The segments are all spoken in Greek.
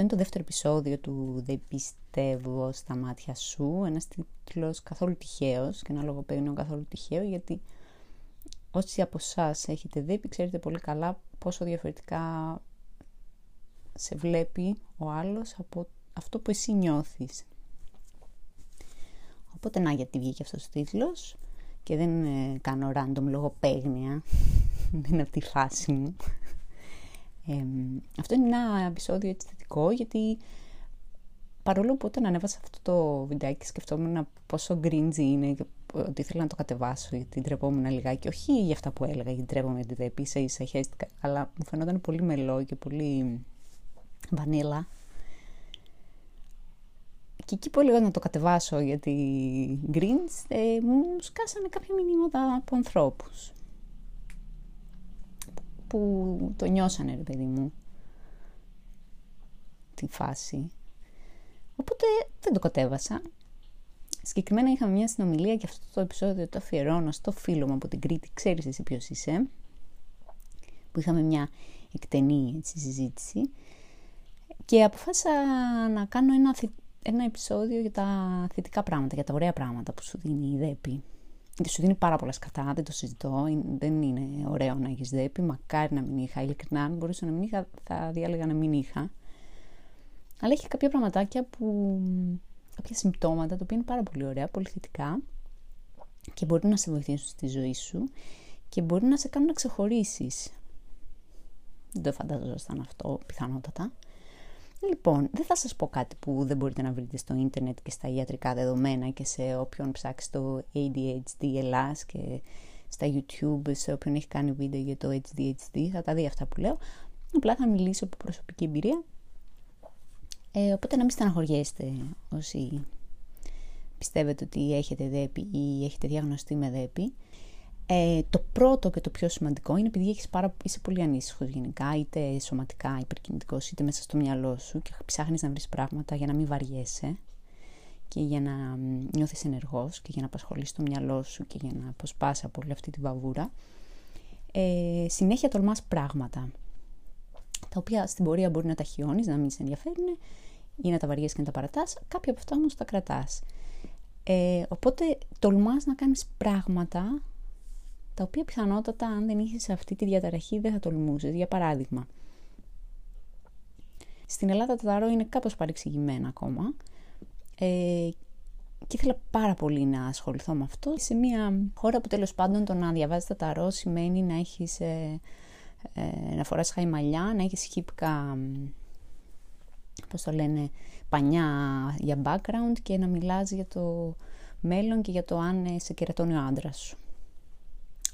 Αυτό είναι το δεύτερο επεισόδιο του «Δεν πιστεύω στα μάτια σου». Ένας τίτλος καθόλου τυχαίος και ένα λογοπαίγνιο καθόλου τυχαίο γιατί όσοι από εσάς έχετε δει, ξέρετε πολύ καλά πόσο διαφορετικά σε βλέπει ο άλλος από αυτό που εσύ νιώθεις. Οπότε να γιατί βγήκε αυτός ο τίτλος και δεν ε, κάνω random λογοπαίγνια, δεν είναι από τη φάση μου. Αυτό είναι ένα επεισόδιο έτσι θετικό γιατί παρόλο που όταν ανέβασα αυτό το βιντεάκι σκεφτόμουν πόσο cringy είναι και ότι ήθελα να το κατεβάσω γιατί τρεπόμουν λιγάκι, όχι για αυτά που έλεγα γιατί τρέπομαι γιατί δεν ίσα ίσα χαίστηκα, αλλά μου φαινόταν πολύ μελό και πολύ βανίλα. Και εκεί που έλεγα να το κατεβάσω γιατί Greens, ε, μου σκάσανε κάποια μηνύματα από ανθρώπους που το νιώσανε ρε παιδί μου τη φάση. Οπότε δεν το κατέβασα. Συγκεκριμένα είχαμε μια συνομιλία και αυτό το επεισόδιο το αφιερώνω στο φίλο μου από την Κρήτη, ξέρεις εσύ ποιος είσαι, που είχαμε μια εκτενή έτσι, συζήτηση και αποφάσισα να κάνω ένα, ένα επεισόδιο για τα θετικά πράγματα, για τα ωραία πράγματα που σου δίνει η ΔΕΠΗ. Γιατί σου δίνει πάρα πολλά σκατά, δεν το συζητώ, δεν είναι ωραίο να έχεις ΔΕΠΗ, μακάρι να μην είχα, ειλικρινά αν μπορούσα να μην είχα θα διάλεγα να μην είχα. Αλλά έχει κάποια πραγματάκια που κάποια συμπτώματα, τα οποία είναι πάρα πολύ ωραία, πολύ θετικά και μπορεί να σε βοηθήσουν στη ζωή σου και μπορεί να σε κάνουν να ξεχωρίσεις. Δεν το φανταζόσασταν αυτό, πιθανότατα. Λοιπόν, δεν θα σας πω κάτι που δεν μπορείτε να βρείτε στο ίντερνετ και στα ιατρικά δεδομένα και σε όποιον ψάξει το ADHD Ελλάς και στα YouTube, σε όποιον έχει κάνει βίντεο για το ADHD, θα τα δει αυτά που λέω. Απλά θα μιλήσω από προσωπική εμπειρία ε, οπότε να μην στεναχωριέστε όσοι πιστεύετε ότι έχετε δέπη ή έχετε διαγνωστεί με δέπη. Ε, το πρώτο και το πιο σημαντικό είναι επειδή έχεις πάρα, είσαι πολύ ανήσυχος γενικά, είτε σωματικά υπερκινητικός, είτε μέσα στο μυαλό σου και ψάχνεις να βρεις πράγματα για να μην βαριέσαι και για να νιώθεις ενεργός και για να απασχολείς το μυαλό σου και για να αποσπάσει από όλη αυτή τη βαβούρα. Ε, συνέχεια τολμάς πράγματα τα οποία στην πορεία μπορεί να τα χιώνεις, να μην σε ενδιαφέρουν ή να τα βαριέσαι και να τα παρατάς, κάποια από αυτά όμως τα κρατάς. Ε, οπότε τολμάς να κάνεις πράγματα τα οποία πιθανότατα αν δεν είχες αυτή τη διαταραχή δεν θα τολμούσες. Για παράδειγμα, στην Ελλάδα το ταρό είναι κάπως παρεξηγημένα ακόμα ε, και ήθελα πάρα πολύ να ασχοληθώ με αυτό. Σε μια χώρα που τέλος πάντων το να διαβάζεις τα ταρό σημαίνει να έχεις ε, ε, να φοράς χαϊμαλιά, να έχεις χύπκα, πώς το λένε, πανιά για background και να μιλάς για το μέλλον και για το αν σε κερατώνει ο άντρας σου.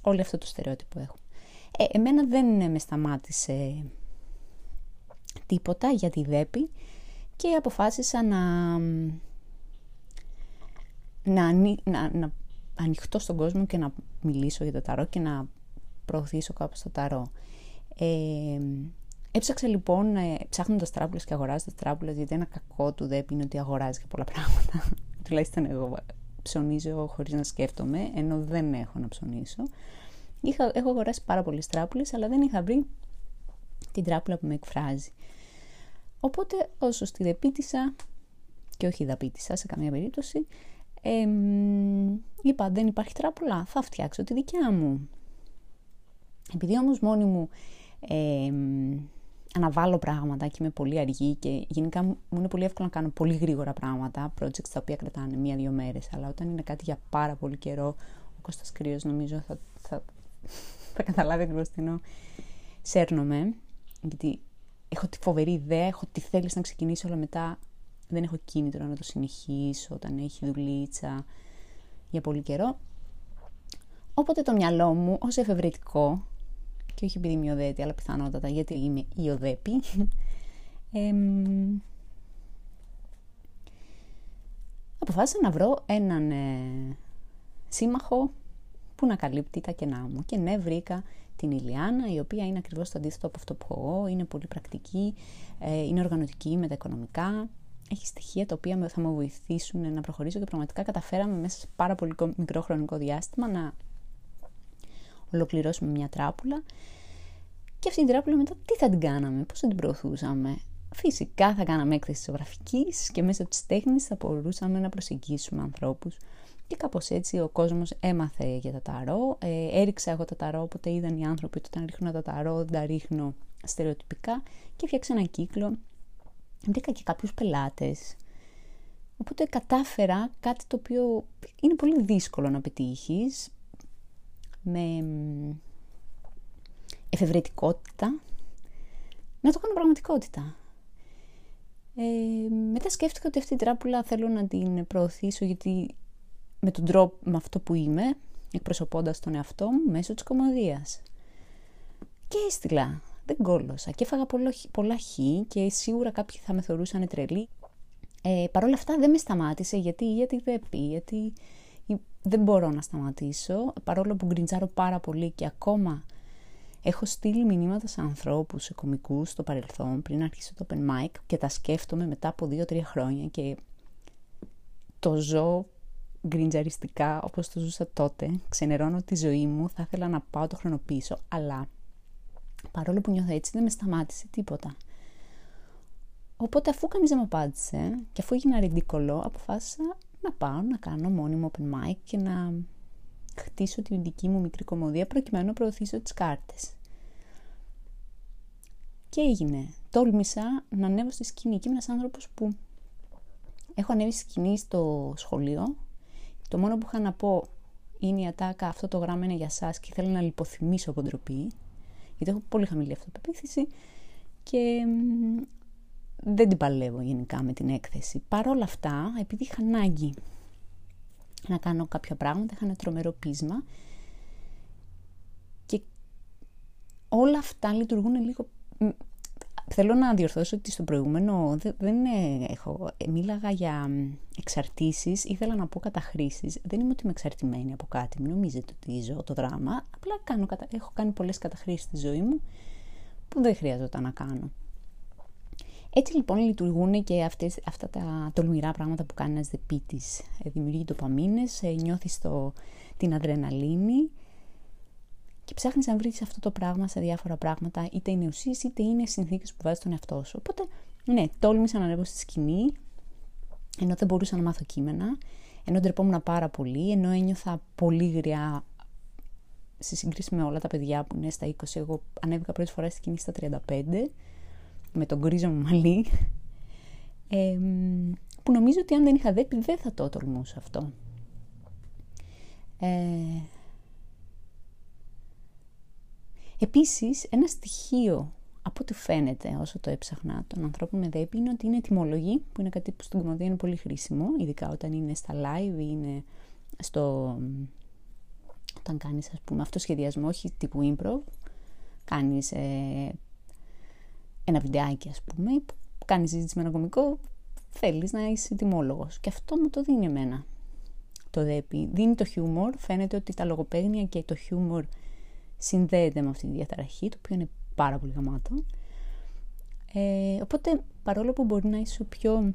Όλο αυτό το στερεότυπο έχω. Ε, εμένα δεν με σταμάτησε τίποτα για τη δέπη και αποφάσισα να, να, να, να ανοιχτώ στον κόσμο και να μιλήσω για το ταρό και να προωθήσω κάπως το ταρό. Ε, έψαξα λοιπόν, ε, ψάχνοντας τράπουλε και αγοράζοντας τράπουλε, γιατί ένα κακό του ΔΕΠ είναι ότι αγοράζει και πολλά πράγματα. Τουλάχιστον εγώ ψωνίζω χωρίς να σκέφτομαι, ενώ δεν έχω να ψωνίσω. Είχα, έχω αγοράσει πάρα πολλές τράπουλες, αλλά δεν είχα βρει την τράπουλα που με εκφράζει. Οπότε, όσο στη δεπίτησα, και όχι δαπίτησα σε καμία περίπτωση, ε, είπα δεν υπάρχει τράπουλα, θα φτιάξω τη δικιά μου. Επειδή όμως μόνη μου ε, αναβάλω πράγματα και είμαι πολύ αργή και γενικά μου είναι πολύ εύκολο να κάνω πολύ γρήγορα πράγματα, projects τα οποία κρατάνε μία-δύο μέρες, αλλά όταν είναι κάτι για πάρα πολύ καιρό, ο Κώστας Κρύος νομίζω θα, θα, θα καταλάβει ακριβώς τι εννοώ. Σέρνομαι, γιατί έχω τη φοβερή ιδέα, έχω τη θέληση να ξεκινήσω, αλλά μετά δεν έχω κίνητρο να το συνεχίσω όταν έχει δουλίτσα για πολύ καιρό. Οπότε το μυαλό μου, ως εφευρετικό, και όχι επειδή είμαι οδέτη, αλλά πιθανότατα γιατί είμαι η οδέπη. Ε, αποφάσισα να βρω έναν ε, σύμμαχο που να καλύπτει τα κενά μου. Και ναι, βρήκα την Ηλιάνα, η οποία είναι ακριβώς το αντίθετο από αυτό που έχω εγώ, είναι πολύ πρακτική, ε, είναι οργανωτική με τα οικονομικά, έχει στοιχεία τα οποία θα με βοηθήσουν να προχωρήσω και πραγματικά καταφέραμε μέσα σε πάρα πολύ μικρό χρονικό διάστημα να ολοκληρώσουμε μια τράπουλα. Και αυτή την τράπουλα μετά τι θα την κάναμε, πώς θα την προωθούσαμε. Φυσικά θα κάναμε έκθεση ζωγραφικής και μέσω της τέχνης θα μπορούσαμε να προσεγγίσουμε ανθρώπους. Και κάπως έτσι ο κόσμος έμαθε για τα ταρό, ε, έριξα εγώ τα ταρό, οπότε είδαν οι άνθρωποι ότι όταν ρίχνω τα ταρό δεν τα ρίχνω στερεοτυπικά και φτιάξα ένα κύκλο. Βρήκα και κάποιους πελάτες. Οπότε κατάφερα κάτι το οποίο είναι πολύ δύσκολο να πετύχεις με εφευρετικότητα να το κάνω πραγματικότητα. Ε, μετά σκέφτηκα ότι αυτή την τράπουλα θέλω να την προωθήσω γιατί με τον τρόπο, με αυτό που είμαι, εκπροσωπώντας τον εαυτό μου μέσω της κομμωδίας. Και έστειλα, δεν κόλωσα και έφαγα πολλά, πολλά χ και σίγουρα κάποιοι θα με θεωρούσαν τρελή. Ε, Παρ' όλα αυτά δεν με σταμάτησε γιατί, γιατί δεν πει, γιατί δεν μπορώ να σταματήσω, παρόλο που γκριντζάρω πάρα πολύ και ακόμα Έχω στείλει μηνύματα σε ανθρώπους, σε κομικούς στο παρελθόν πριν αρχίσω το open mic και τα σκέφτομαι μετά από 2-3 χρόνια και το ζω γκριντζαριστικά όπως το ζούσα τότε. Ξενερώνω τη ζωή μου, θα ήθελα να πάω το χρόνο πίσω, αλλά παρόλο που νιώθω έτσι δεν με σταμάτησε τίποτα. Οπότε αφού κανείς δεν μου απάντησε και αφού έγινα ριντικολό, αποφάσισα να πάω να κάνω μόνιμο open mic και να χτίσω την δική μου μικρή κομμωδία προκειμένου να προωθήσω τις κάρτες. Και έγινε. Τόλμησα να ανέβω στη σκηνή και είμαι ένας άνθρωπος που έχω ανέβει στη σκηνή στο σχολείο. Το μόνο που είχα να πω είναι η ατάκα αυτό το γράμμα είναι για σας και θέλω να λιποθυμίσω από ντροπή. Γιατί έχω πολύ χαμηλή αυτοπεποίθηση και δεν την παλεύω γενικά με την έκθεση. Παρ' όλα αυτά, επειδή είχα ανάγκη να κάνω κάποια πράγματα, είχα ένα τρομερό πείσμα και όλα αυτά λειτουργούν λίγο... Θέλω να διορθώσω ότι στο προηγούμενο δεν έχω... Μίλαγα για εξαρτήσεις, ήθελα να πω καταχρήσεις. Δεν είμαι ότι είμαι εξαρτημένη από κάτι, μην νομίζετε ότι ζω το δράμα. Απλά κάνω, έχω κάνει πολλές καταχρήσεις στη ζωή μου που δεν χρειαζόταν να κάνω. Έτσι λοιπόν λειτουργούν και αυτές, αυτά τα τολμηρά πράγματα που κάνει ένας δεπίτης. Ε, δημιουργεί τοπαμίνες, ε, νιώθεις το, την αδρεναλίνη και ψάχνεις να βρεις αυτό το πράγμα σε διάφορα πράγματα, είτε είναι ουσίες είτε είναι συνθήκες που βάζεις τον εαυτό σου. Οπότε, ναι, τόλμησα να ανέβω στη σκηνή, ενώ δεν μπορούσα να μάθω κείμενα, ενώ ντρεπόμουν πάρα πολύ, ενώ ένιωθα πολύ γριά σε σύγκριση με όλα τα παιδιά που είναι στα 20, εγώ ανέβηκα πρώτη φορά στη σκηνή στα 35 με τον γκρίζο μου μαλλί, ε, που νομίζω ότι αν δεν είχα δέπει δεν θα το τολμούσα αυτό. Ε, επίσης, ένα στοιχείο από ό,τι φαίνεται όσο το έψαχνα των ανθρώπων με δέπει είναι ότι είναι τιμολογή, που είναι κάτι που στην κομμωδία είναι πολύ χρήσιμο, ειδικά όταν είναι στα live ή είναι στο... όταν κάνεις ας πούμε αυτοσχεδιασμό, όχι τύπου improv, κάνεις ε, ένα βιντεάκι ας πούμε, που κάνεις συζήτηση με ένα κομικό, θέλεις να είσαι τιμόλογος. Και αυτό μου το δίνει εμένα το ΔΕΠΗ. Δίνει το χιούμορ, φαίνεται ότι τα λογοπαίγνια και το χιούμορ συνδέεται με αυτή τη διαταραχή, το οποίο είναι πάρα πολύ γαμάτο. Ε, οπότε, παρόλο που μπορεί να είσαι ο πιο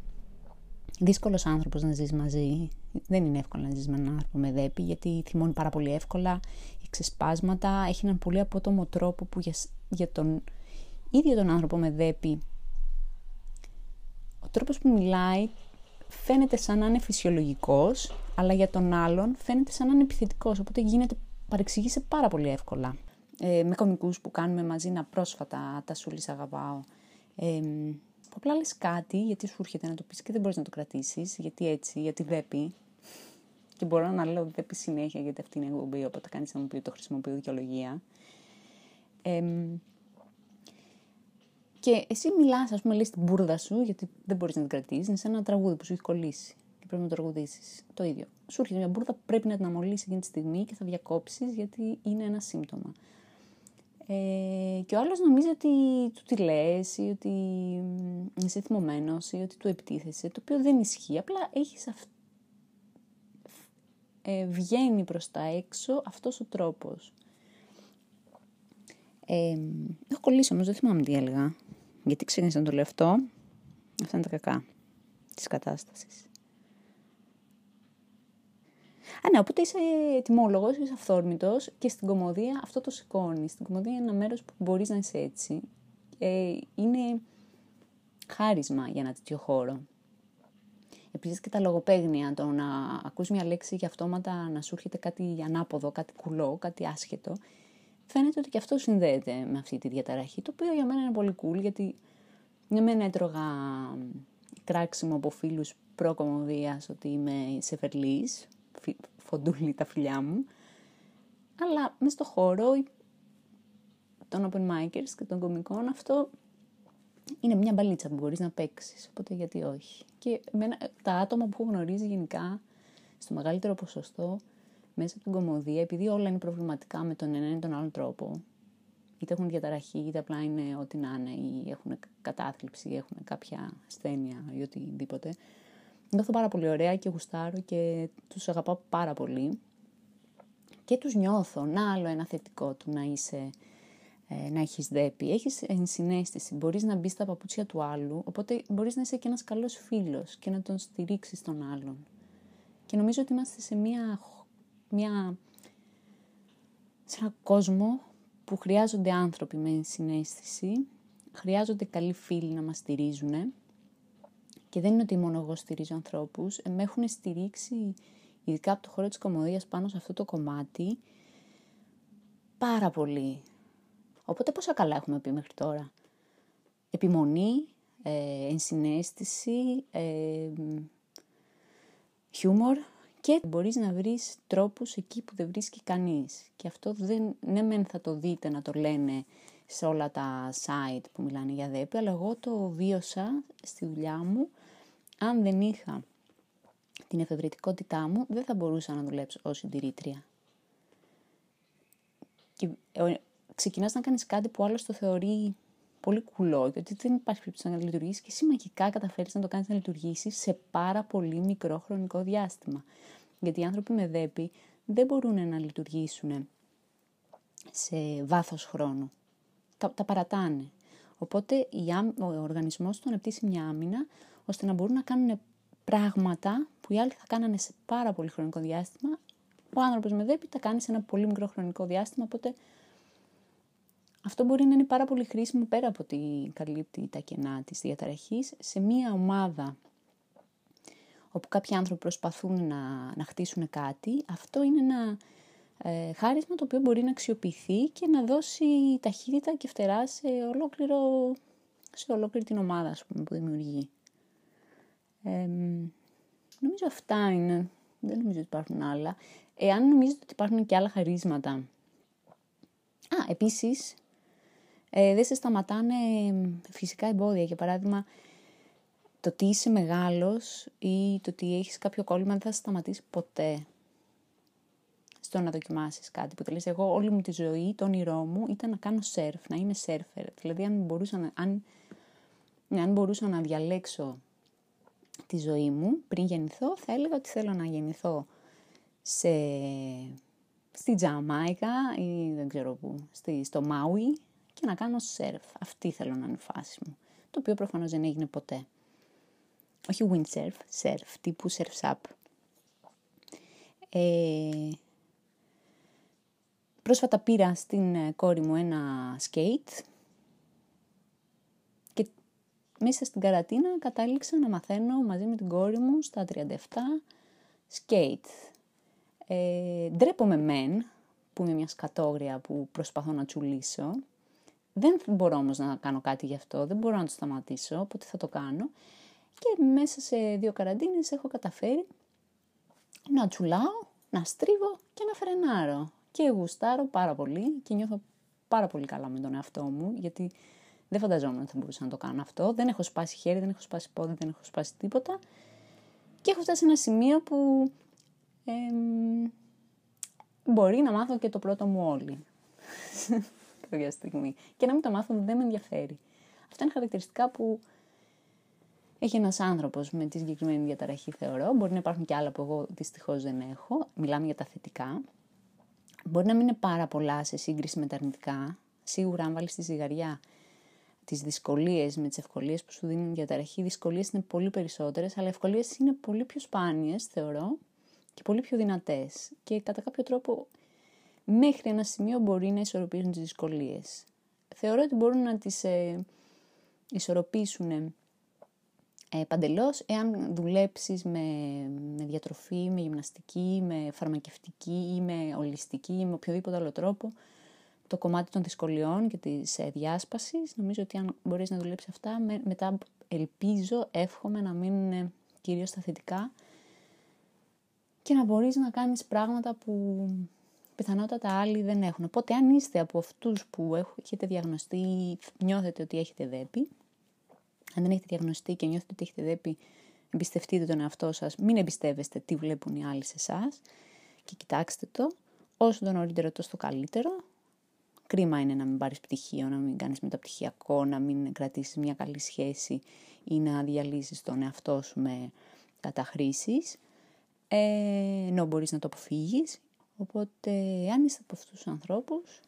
δύσκολος άνθρωπος να ζεις μαζί, δεν είναι εύκολο να ζεις με έναν άνθρωπο με δέπη, γιατί θυμώνει πάρα πολύ εύκολα, έχει ξεσπάσματα, έχει έναν πολύ απότομο τρόπο που για, για τον ίδιο τον άνθρωπο με δέπει, ο τρόπος που μιλάει φαίνεται σαν να είναι φυσιολογικός, αλλά για τον άλλον φαίνεται σαν να είναι επιθετικός, οπότε γίνεται, παρεξηγήσει πάρα πολύ εύκολα. Ε, με κομικούς που κάνουμε μαζί να πρόσφατα, τα σούλης αγαπάω. Ε, που απλά λες κάτι γιατί σου έρχεται να το πεις και δεν μπορείς να το κρατήσεις, γιατί έτσι, γιατί δέπει. Και μπορώ να λέω δέπει συνέχεια γιατί αυτή είναι η εκπομπή, οπότε κάνεις να μου πει το χρησιμοποιώ δικαιολογία. Ε, και εσύ μιλάς, ας πούμε, λες την μπουρδα σου, γιατί δεν μπορείς να την κρατήσεις. Είναι σαν ένα τραγούδι που σου έχει κολλήσει και πρέπει να το τραγουδήσεις. Το ίδιο. Σου έρχεται μια μπουρδα, πρέπει να την αμολύσεις εκείνη τη στιγμή και θα διακόψεις γιατί είναι ένα σύμπτωμα. Ε, και ο άλλος νομίζει ότι του τη λες ή ότι είσαι θυμωμένος ή ότι του επιτίθεσαι, το οποίο δεν ισχύει. Απλά έχεις αυ... ε, βγαίνει προς τα έξω αυτός ο τρόπος. Ε, έχω κολλήσει όμως, δεν θυμάμαι τι έλεγα. Γιατί ξεκίνησα να το λέω αυτό. Αυτά είναι τα κακά της κατάστασης. Α, ναι, οπότε είσαι ετοιμόλογος, είσαι αυθόρμητος και στην κομμωδία αυτό το σηκώνεις. Στην κομμωδία είναι ένα μέρος που μπορείς να είσαι έτσι. Ε, είναι χάρισμα για ένα τέτοιο χώρο. Επίσης και τα λογοπαίγνια, το να ακούς μια λέξη και αυτόματα να σου έρχεται κάτι ανάποδο, κάτι κουλό, κάτι άσχετο, φαίνεται ότι και αυτό συνδέεται με αυτή τη διαταραχή, το οποίο για μένα είναι πολύ cool, γιατί για μένα έτρωγα κράξιμο από φίλους προκομωδίας ότι είμαι σε φερλής, φοντούλη τα φιλιά μου, αλλά μες στο χώρο των open micers και των κομικών αυτό είναι μια μπαλίτσα που μπορείς να παίξεις. οπότε γιατί όχι. Και τα άτομα που έχω γνωρίζει γενικά, στο μεγαλύτερο ποσοστό, μέσα από την κομμωδία, επειδή όλα είναι προβληματικά με τον ένα ή τον άλλον τρόπο, είτε έχουν διαταραχή, είτε απλά είναι ό,τι να είναι, ή έχουν κατάθλιψη, ή έχουν κάποια ασθένεια ή οτιδήποτε. Νιώθω πάρα πολύ ωραία και γουστάρω και τους αγαπάω πάρα πολύ. Και τους νιώθω. Να άλλο ένα θετικό του να είσαι ε, να έχεις δέπη. Έχεις ενσυναίσθηση, μπορείς να μπεις στα παπούτσια του άλλου, οπότε μπορείς να είσαι και ένας καλός φίλος και να τον στηρίξεις τον άλλον. Και νομίζω ότι είμαστε σε μια, μια σε ένα κόσμο που χρειάζονται άνθρωποι με ενσυναίσθηση, χρειάζονται καλοί φίλοι να μας στηρίζουν και δεν είναι ότι μόνο εγώ στηρίζω ανθρώπους, ε, με έχουν στηρίξει ειδικά από το χώρο της κομμωδίας πάνω σε αυτό το κομμάτι πάρα πολύ. Οπότε πόσα καλά έχουμε πει μέχρι τώρα. Επιμονή, ε, ενσυναίσθηση, ε, χιούμορ και μπορείς να βρεις τρόπους εκεί που δεν βρίσκει κανείς. Και αυτό δεν, ναι μεν θα το δείτε να το λένε σε όλα τα site που μιλάνε για δέπη, αλλά εγώ το βίωσα στη δουλειά μου. Αν δεν είχα την εφευρετικότητά μου, δεν θα μπορούσα να δουλέψω ως συντηρήτρια. Και ξεκινάς να κάνεις κάτι που άλλος το θεωρεί πολύ κουλό, γιατί δεν υπάρχει περίπτωση να λειτουργήσει και εσύ μαγικά καταφέρεις να το κάνεις να λειτουργήσεις σε πάρα πολύ μικρό χρονικό διάστημα. Γιατί οι άνθρωποι με δέπη δεν μπορούν να λειτουργήσουν σε βάθος χρόνου. Τα, τα παρατάνε. Οπότε ο οργανισμός του αναπτύσσει μια άμυνα ώστε να μπορούν να κάνουν πράγματα που οι άλλοι θα κάνανε σε πάρα πολύ χρονικό διάστημα. Ο άνθρωπος με δέπη τα κάνει σε ένα πολύ μικρό χρονικό διάστημα, οπότε αυτό μπορεί να είναι πάρα πολύ χρήσιμο πέρα από ότι καλύπτει τα κενά της διαταραχής σε μία ομάδα όπου κάποιοι άνθρωποι προσπαθούν να, να χτίσουν κάτι. Αυτό είναι ένα ε, χάρισμα το οποίο μπορεί να αξιοποιηθεί και να δώσει ταχύτητα και φτερά σε, ολόκληρο, σε ολόκληρη την ομάδα ας πούμε, που δημιουργεί. Ε, νομίζω αυτά είναι. Δεν νομίζω ότι υπάρχουν άλλα. Εάν νομίζετε ότι υπάρχουν και άλλα χαρίσματα. Α, επίσης, ε, δεν σε σταματάνε φυσικά εμπόδια. Για παράδειγμα, το ότι είσαι μεγάλος ή το ότι έχεις κάποιο κόλλημα δεν θα σε σταματήσει ποτέ στο να δοκιμάσεις κάτι που τελείς. Εγώ όλη μου τη ζωή, το όνειρό μου ήταν να κάνω σερφ, να είμαι σερφερ. Δηλαδή αν μπορούσα να, αν, αν μπορούσα να διαλέξω τη ζωή μου πριν γεννηθώ, θα έλεγα ότι θέλω να γεννηθώ σε, στη Τζαμάικα ή δεν ξέρω πού, στη, στο Μάουι και να κάνω σερφ. Αυτή θέλω να είναι η φάση μου. Το οποίο προφανώς δεν έγινε ποτέ. Όχι windsurf, surf, τύπου surf's up. Ε, πρόσφατα πήρα στην ε, κόρη μου ένα skate και μέσα στην καρατίνα κατάληξα να μαθαίνω μαζί με την κόρη μου στα 37 skate. Ε, ντρέπομαι μεν που είμαι μια σκατόγρια που προσπαθώ να τσουλήσω δεν μπορώ όμως να κάνω κάτι γι' αυτό, δεν μπορώ να το σταματήσω, οπότε θα το κάνω. Και μέσα σε δύο καραντίνες έχω καταφέρει να τσουλάω, να στρίβω και να φρενάρω. Και γουστάρω πάρα πολύ και νιώθω πάρα πολύ καλά με τον εαυτό μου, γιατί δεν φανταζόμουν ότι θα μπορούσα να το κάνω αυτό. Δεν έχω σπάσει χέρι, δεν έχω σπάσει πόδι, δεν έχω σπάσει τίποτα. Και έχω φτάσει σε ένα σημείο που ε, μπορεί να μάθω και το πρώτο μου όλοι κάποια στιγμή. Και να μην το μάθω δεν με ενδιαφέρει. Αυτά είναι χαρακτηριστικά που έχει ένας άνθρωπος με τη συγκεκριμένη διαταραχή, θεωρώ. Μπορεί να υπάρχουν και άλλα που εγώ δυστυχώς δεν έχω. Μιλάμε για τα θετικά. Μπορεί να μην είναι πάρα πολλά σε σύγκριση με τα αρνητικά. Σίγουρα, αν βάλεις στη ζυγαριά τις δυσκολίες με τις ευκολίες που σου δίνουν διαταραχή, οι δυσκολίες είναι πολύ περισσότερες, αλλά οι ευκολίες είναι πολύ πιο σπάνιες, θεωρώ, και πολύ πιο δυνατές. Και κατά κάποιο τρόπο μέχρι ένα σημείο μπορεί να ισορροπήσουν τις δυσκολίες. Θεωρώ ότι μπορούν να τις ε, ισορροπήσουν Ε, παντελώς, εάν δουλέψεις με, με διατροφή, με γυμναστική, με φαρμακευτική ή με ολιστική ή με οποιοδήποτε άλλο τρόπο, το κομμάτι των δυσκολιών και της ε, διάσπασης, νομίζω ότι αν μπορείς να δουλέψεις αυτά, με, μετά ελπίζω, εύχομαι να μείνουν κυρίως στα θετικά και να μπορείς να κάνεις πράγματα που πιθανότατα άλλοι δεν έχουν. Οπότε αν είστε από αυτούς που έχετε διαγνωστεί ή νιώθετε ότι έχετε δέπη, αν δεν έχετε διαγνωστεί και νιώθετε ότι έχετε δέπη, εμπιστευτείτε τον εαυτό σας, μην εμπιστεύεστε τι βλέπουν οι άλλοι σε εσάς και κοιτάξτε το. Όσο το νωρίτερο τόσο το καλύτερο. Κρίμα είναι να μην πάρεις πτυχίο, να μην κάνεις μεταπτυχιακό, να μην κρατήσεις μια καλή σχέση ή να διαλύσεις τον εαυτό σου με καταχρήσεις. Ε, ενώ μπορείς να το αποφύγεις. Οπότε, αν είστε από αυτούς τους ανθρώπους,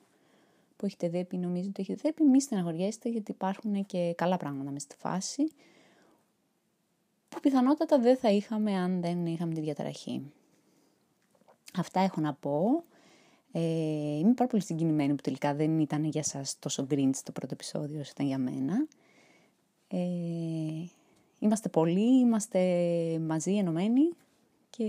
που έχετε δέπει, νομίζετε ότι έχετε δέπει, μη στεναχωριέστε γιατί υπάρχουν και καλά πράγματα μες στη φάση που πιθανότατα δεν θα είχαμε αν δεν είχαμε τη διαταραχή. Αυτά έχω να πω. Ε, είμαι πάρα πολύ συγκινημένη που τελικά δεν ήταν για σας τόσο γκριντς το πρώτο επεισόδιο όσο ήταν για μένα. Ε, είμαστε πολλοί, είμαστε μαζί ενωμένοι και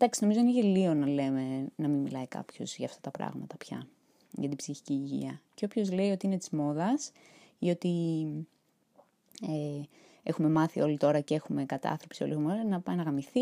Εντάξει, νομίζω είναι γελίο να λέμε να μην μιλάει κάποιος για αυτά τα πράγματα πια, για την ψυχική υγεία. Και όποιος λέει ότι είναι της μόδας ή ότι ε, έχουμε μάθει όλοι τώρα και έχουμε κατάθλιψη όλοι έχουμε να πάει να γαμηθεί.